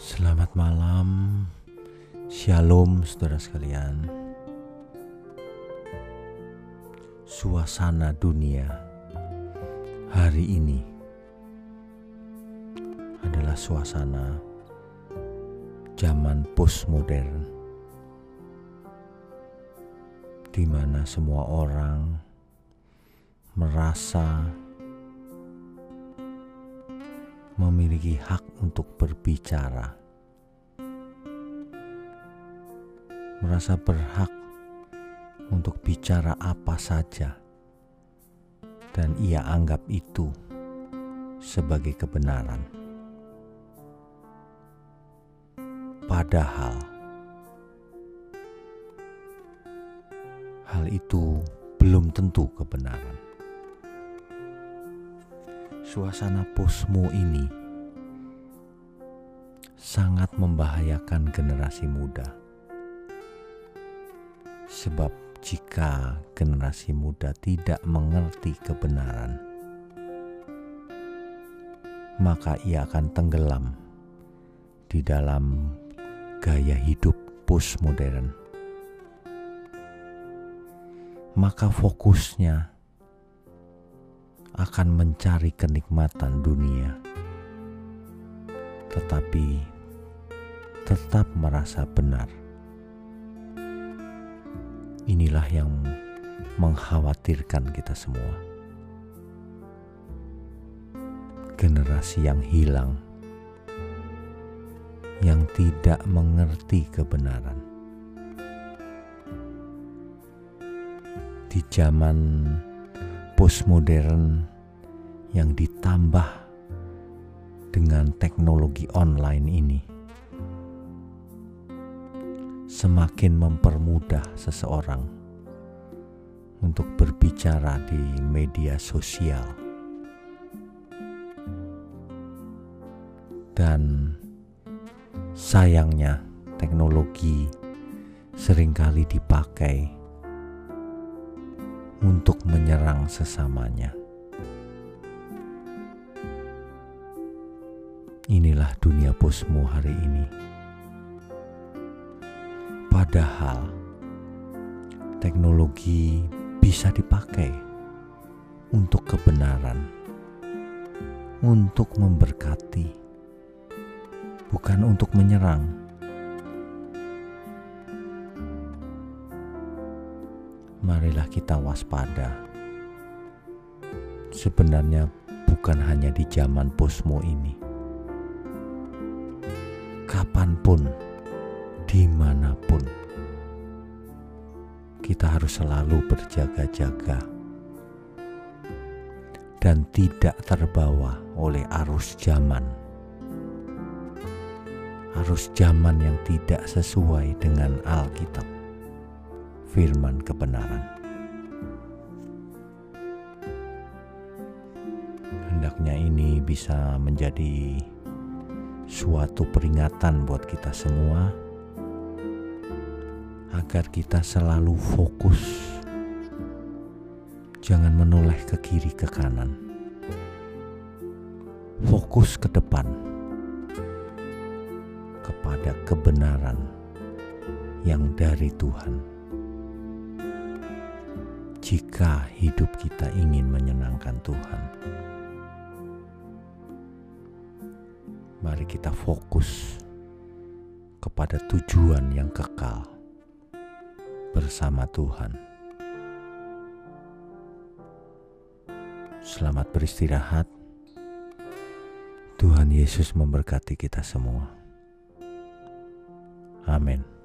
Selamat malam, Shalom, saudara sekalian. Suasana dunia hari ini adalah suasana zaman postmodern, di mana semua orang merasa memiliki hak untuk berbicara, merasa berhak untuk bicara apa saja, dan ia anggap itu sebagai kebenaran. Padahal hal itu belum tentu kebenaran suasana posmo ini sangat membahayakan generasi muda. Sebab jika generasi muda tidak mengerti kebenaran, maka ia akan tenggelam di dalam gaya hidup postmodern. Maka fokusnya akan mencari kenikmatan dunia, tetapi tetap merasa benar. Inilah yang mengkhawatirkan kita semua. Generasi yang hilang, yang tidak mengerti kebenaran. Di zaman postmodern yang ditambah dengan teknologi online ini. Semakin mempermudah seseorang untuk berbicara di media sosial. Dan sayangnya teknologi sering kali dipakai untuk menyerang sesamanya. Inilah dunia posmu hari ini. Padahal teknologi bisa dipakai untuk kebenaran, untuk memberkati, bukan untuk menyerang. Marilah kita waspada. Sebenarnya bukan hanya di zaman posmo ini. Kapan pun, di mana pun, kita harus selalu berjaga-jaga dan tidak terbawa oleh arus zaman. Arus zaman yang tidak sesuai dengan Alkitab firman kebenaran. Hendaknya ini bisa menjadi suatu peringatan buat kita semua agar kita selalu fokus. Jangan menoleh ke kiri ke kanan. Fokus ke depan kepada kebenaran yang dari Tuhan jika hidup kita ingin menyenangkan Tuhan. Mari kita fokus kepada tujuan yang kekal bersama Tuhan. Selamat beristirahat. Tuhan Yesus memberkati kita semua. Amin.